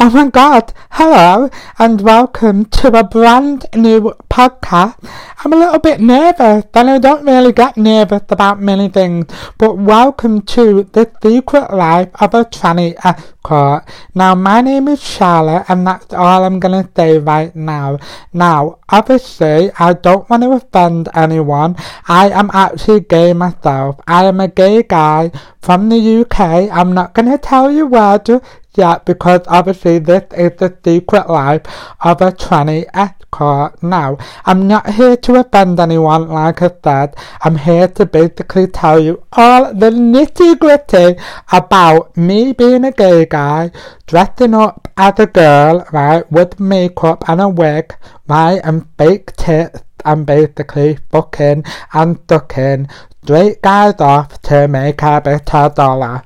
Oh my god, hello and welcome to a brand new podcast. I'm a little bit nervous and I don't really get nervous about many things, but welcome to the secret life of a tranny escort. Now my name is Charlotte and that's all I'm gonna say right now. Now, obviously I don't want to offend anyone. I am actually gay myself. I am a gay guy from the UK. I'm not gonna tell you where to yeah, because obviously this is the secret life of a tranny escort. Now, I'm not here to offend anyone, like I said. I'm here to basically tell you all the nitty gritty about me being a gay guy, dressing up as a girl, right, with makeup and a wig, right, and fake tits, and basically fucking and ducking straight guys off to make a of dollar.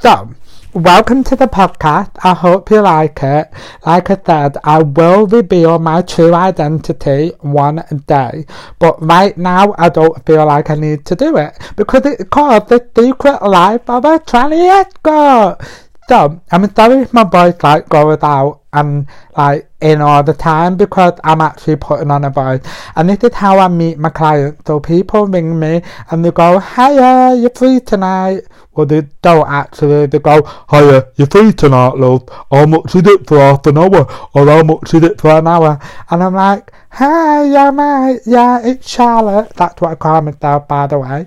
So, Welcome to the podcast. I hope you like it. Like I said, I will reveal my true identity one day. But right now, I don't feel like I need to do it because it's called The Secret Life of a Tranny Escort. So, I'm sorry if my voice like goes out and like in all the time because I'm actually putting on a voice. And this is how I meet my clients. So people ring me and they go, Hiya, you're free tonight. Well, they don't actually. They go, Hiya, you're free tonight, love. How much is it for half an hour? Or how much is it for an hour? And I'm like, Hi, yeah, mate. Yeah, it's Charlotte. That's what I call myself, by the way.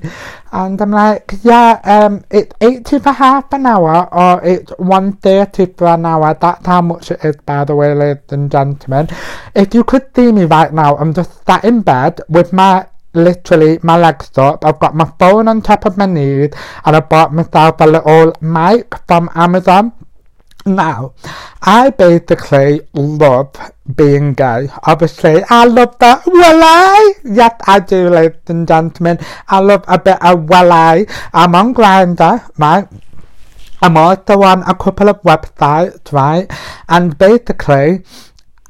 And I'm like, yeah, um, it's 80 for half an hour or it's 130 for an hour. That's how much it is, by the way, ladies and gentlemen. If you could see me right now, I'm just sat in bed with my literally my legs up. I've got my phone on top of my knees and I bought myself a little mic from Amazon. Now, I basically love being gay. Obviously, I love that walai. Yes, I do, ladies and gentlemen. I love a bit of walai. I'm on Grindr, right? I'm also on a couple of websites, right? And basically,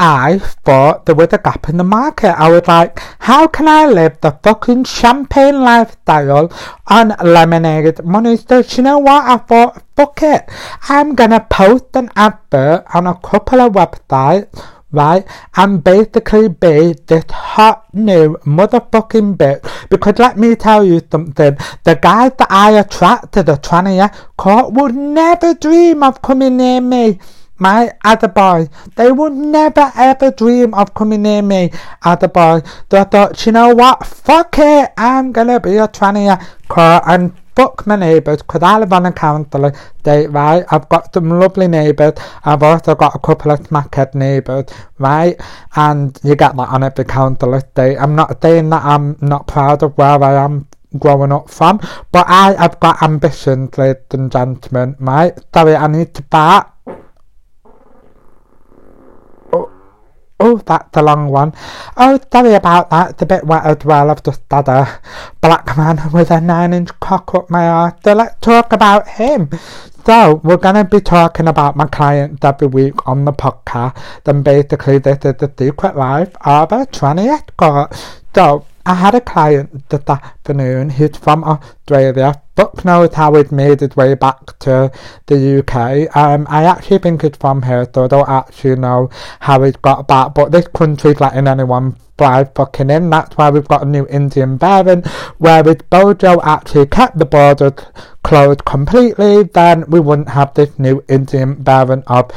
I thought there was a gap in the market. I was like, how can I live the fucking champagne lifestyle on lemonade money? So you know what? I thought, fuck it. I'm gonna post an advert on a couple of websites right? And basically be this hot new motherfucking bitch. Because let me tell you something, the guys that I attract to the tranny court would never dream of coming near me my other boy. They would never ever dream of coming near me other a boy. I thought, you know what? Fuck it. I'm gonna be a tranny and fuck my neighbours because I live on a council estate, right? I've got some lovely neighbours. I've also got a couple of smackhead neighbours, right? And you get that on every council estate. I'm not saying that I'm not proud of where I am growing up from, but I have got ambitions, ladies and gentlemen, right? Sorry, I need to fart. Oh, that's a long one. Oh, sorry about that. It's a bit wet as well. I've just had a black man with a nine inch cock up my arse. So let's talk about him. So, we're going to be talking about my clients every week on the podcast. Then basically, this is the secret life of a tranny escort. So, I had a client this afternoon He's from Australia. Fuck knows how he's made his way back to the UK. Um, I actually think he's from here, so I don't actually know how he's got back. But this country's letting anyone fly fucking in. That's why we've got a new Indian variant, whereas Bojo actually kept the borders closed completely. Then we wouldn't have this new Indian variant of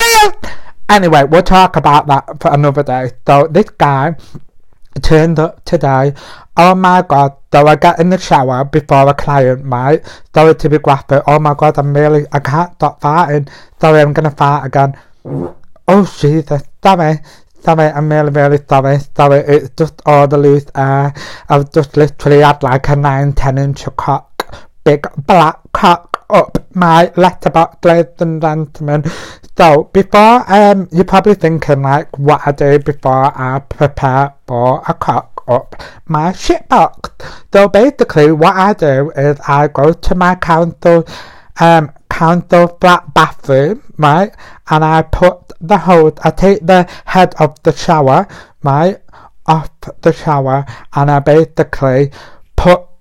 Anyway, we'll talk about that for another day. So this guy turned up today. Oh my god, so I get in the shower before a client, right? Sorry to be graphic. Oh my god, I'm really, I can't stop farting. Sorry, I'm gonna fart again. Oh Jesus, sorry. Sorry, I'm really, really sorry. Sorry, it's just all the loose air. I've just literally had like a 9, 10 inch cock. Big black cock up my letterbox, ladies and gentlemen. So before um you're probably thinking like what I do before I prepare for a cock up my shit box. So basically what I do is I go to my council um council flat bathroom, right? And I put the hose I take the head of the shower, right, off the shower and I basically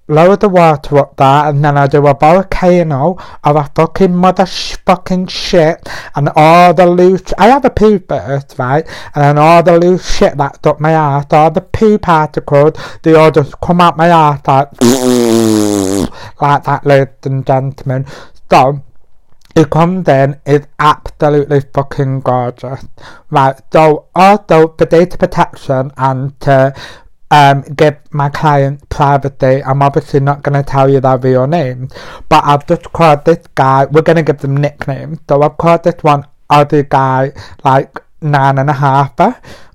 load the water up there and then I do a volcano of a fucking mother sh- fucking shit and all the loose I have a poo burst right and then all the loose shit that's up my ass all the poo particles they all just come out my ass like like that ladies and gentlemen so it comes in is absolutely fucking gorgeous. Right, so also for data protection and to um, give my client privacy. I'm obviously not going to tell you their real names, but I've just called this guy, we're going to give them nicknames. So I've called this one other guy like nine and a half.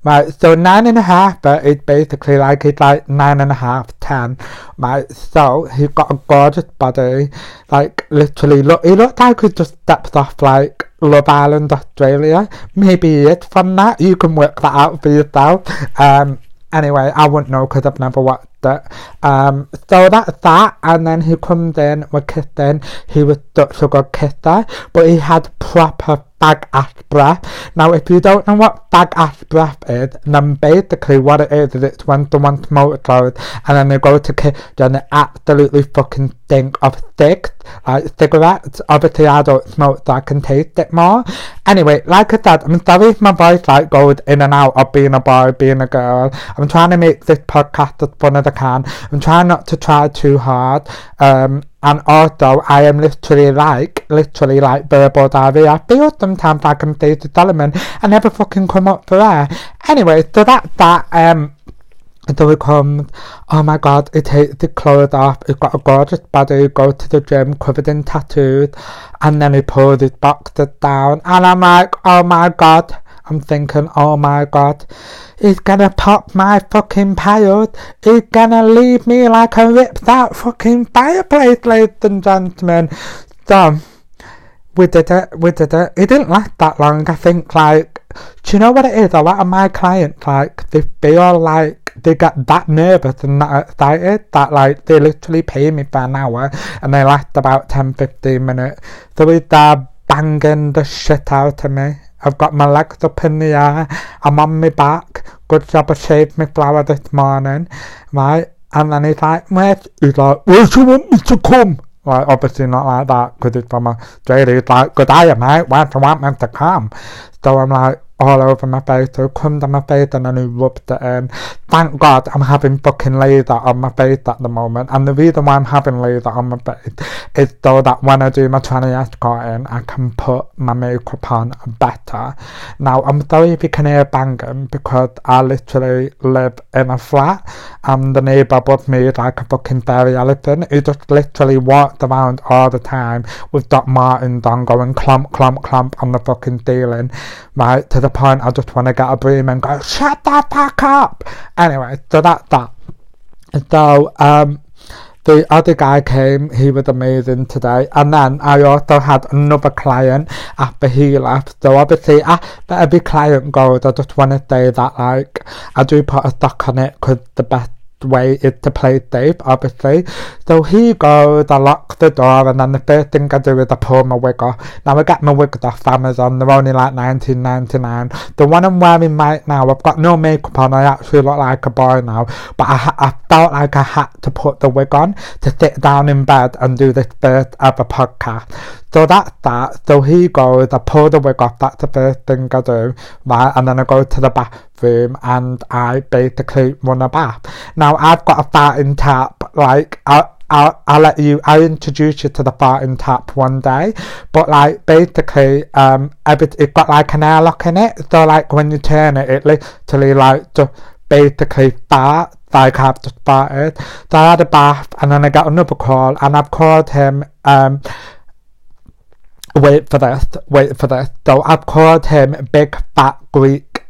Right, so nine and a half is basically like he's like nine and a half, ten. Right, so he's got a gorgeous body. Like literally, look, he looks like he just stepped off like Love Island, Australia. Maybe is from that. You can work that out for yourself. Um, anyway, I wouldn't know because I've never watched it. Um, so that's that, and then he comes in, we're kissing. He was such a good kisser, but he had proper bag ass breath. Now, if you don't know what bag ass breath is, then basically what it is is it's when someone smokes clothes and then they go to kiss and absolutely fucking stink of sticks, like cigarettes. Obviously, I don't smoke, so I can taste it more. Anyway, like I said, I'm sorry if my voice like goes in and out of being a boy, being a girl. I'm trying to make this podcast as fun as I can. I'm trying not to try too hard. Um, and although I am literally like, literally like verbal diarrhea. Feel sometimes like I'm Stacey Solomon. I never fucking come up for air. Anyway, so that's that. Um, so it comes, oh my god, it takes the clothes off, it's got a gorgeous body, go to the gym covered in tattoos, and then he pulls his boxers down, and I'm like, oh my god, I'm thinking, oh my god, he's gonna pop my fucking pile. He's gonna leave me like a ripped out fucking fireplace, ladies and gentlemen. So, we did it, we did it. It didn't last that long, I think, like, do you know what it is? A lot of my clients, like, they feel like they get that nervous and that excited that, like, they literally pay me for an hour and they last about 10 15 minutes. So he's there uh, banging the shit out of me. I've got my legs up in the air. I'm on my back. Good job I shaved my flower this morning. Right? And then he's like, where? He's like, where do you want me to come? Like, obviously not like that, because it's from Australia. He's like, good day, mate. Where do you want me to come? So I'm like, all over my face, so it comes on my face and then he rubbed it in. Thank God I'm having fucking laser on my face at the moment, and the reason why I'm having laser on my face is so that when I do my tranny escorting, I can put my makeup on better. Now, I'm sorry if you can hear banging, because I literally live in a flat, and the neighbour above me is like a fucking fairy elephant. He just literally walks around all the time with Doc Martens on going clomp, clomp, clomp on the fucking ceiling, right, to the point I just want to get a broom and go, shut the fuck up! Anyway, so that's that. So, um, the other guy came, he was amazing today. And then I also had another client after he left. So obviously, after every client goes, I just want to say that, like, I do put a stock on it because the best way is to play safe, obviously. So he goes, I lock the door, and then the first thing I do is I pull my wig off. Now I get my wigs off Amazon, they're only like 19.99. The one I'm wearing right now, I've got no makeup on, I actually look like a boy now, but I, I felt like I had to put the wig on to sit down in bed and do this first ever podcast. So that's that. So he goes, I pull the wig off, that's the first thing I do, right? And then I go to the bathroom and I basically run a bath. Now I've got a farting tap, like, I, I'll, I'll let you, I'll introduce you to the farting tap one day. But like, basically, um, every, it got like an airlock in it. So like, when you turn it, it literally like, just basically fart like I've just farted. So I had a bath and then I got another call and I've called him um wait for this, wait for this. So I've called him Big Fat Greek.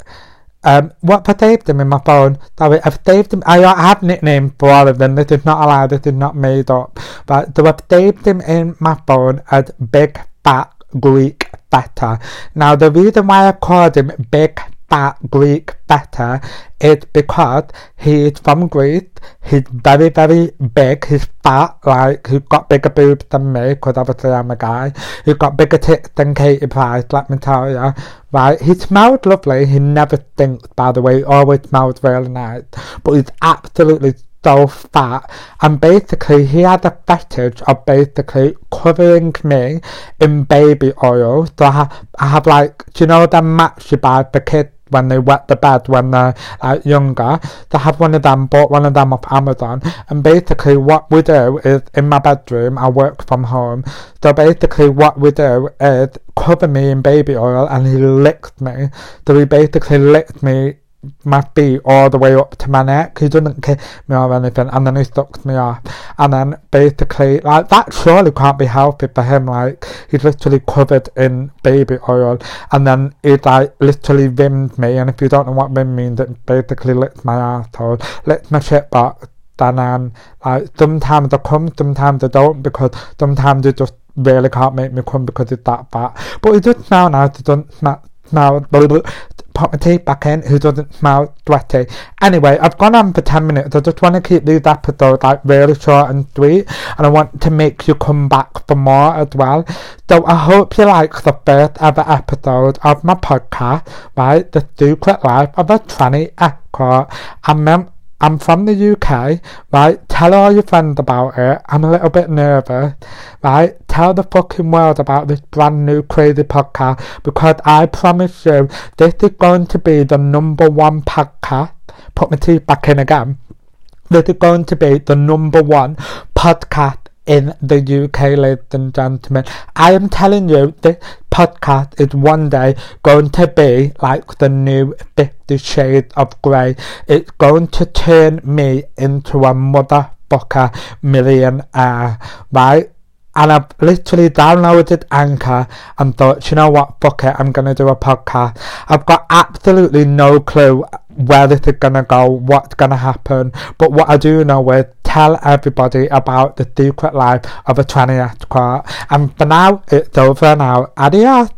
Um, what I saved him in my phone? Sorry, I've saved him. I have nicknames for all of them. This is not allowed. This is not made up. But so I've saved him in my phone as Big Fat Greek Feta. Now the reason why I called him Big Fat Greek Feta is because he's from Greece. He's very, very big. He's fat, like, he's got bigger boobs than me, because obviously I'm a guy. He's got bigger tits than Katie Price, let me tell you. Right? He smells lovely. He never stinks, by the way. He always smells really nice. But he's absolutely so fat and basically he had a fetish of basically covering me in baby oil. So I have, I have like, do you know the mats you buy for kids when they wet the bed when they're like younger. They have one of them, bought one of them off Amazon. And basically what we do is in my bedroom, I work from home. So basically what we do is cover me in baby oil and he licked me. So he basically licked me my feet all the way up to my neck. He didn't kiss me or anything, and then he sucked me off. And then basically, like that surely can't be healthy for him. Like he's literally covered in baby oil, and then he like literally rimmed me. And if you don't know what rim means, it basically licks my asshole, licks my shit box. Then like sometimes I come, sometimes I don't, because sometimes he just really can't make me come because it's that fat. But he does smell nice. He doesn't smell teeth back in who doesn't smell sweaty. Anyway, I've gone on for 10 minutes. I just want to keep these episodes like really short and sweet. And I want to make you come back for more as well. So I hope you like the first ever episode of my podcast, right? The Secret Life of a Tranny Escort. I'm I'm from the UK, right? Tell all your friends about it. I'm a little bit nervous, right? Tell the fucking world about this brand new crazy podcast because I promise you this is going to be the number one podcast. Put my teeth back in again. This is going to be the number one podcast in the UK, ladies and gentlemen. I am telling you, this podcast is one day going to be like the new Fifty Shades of Grey. It's going to turn me into a motherfucker millionaire, uh, right? And I've literally downloaded Anchor and thought, you know what, fuck it, I'm going to do a podcast. I've got absolutely no clue where this is going to go, what's going to happen. But what I do know is tell everybody about the secret life of a tranny escort. And for now, it's over now. Adios.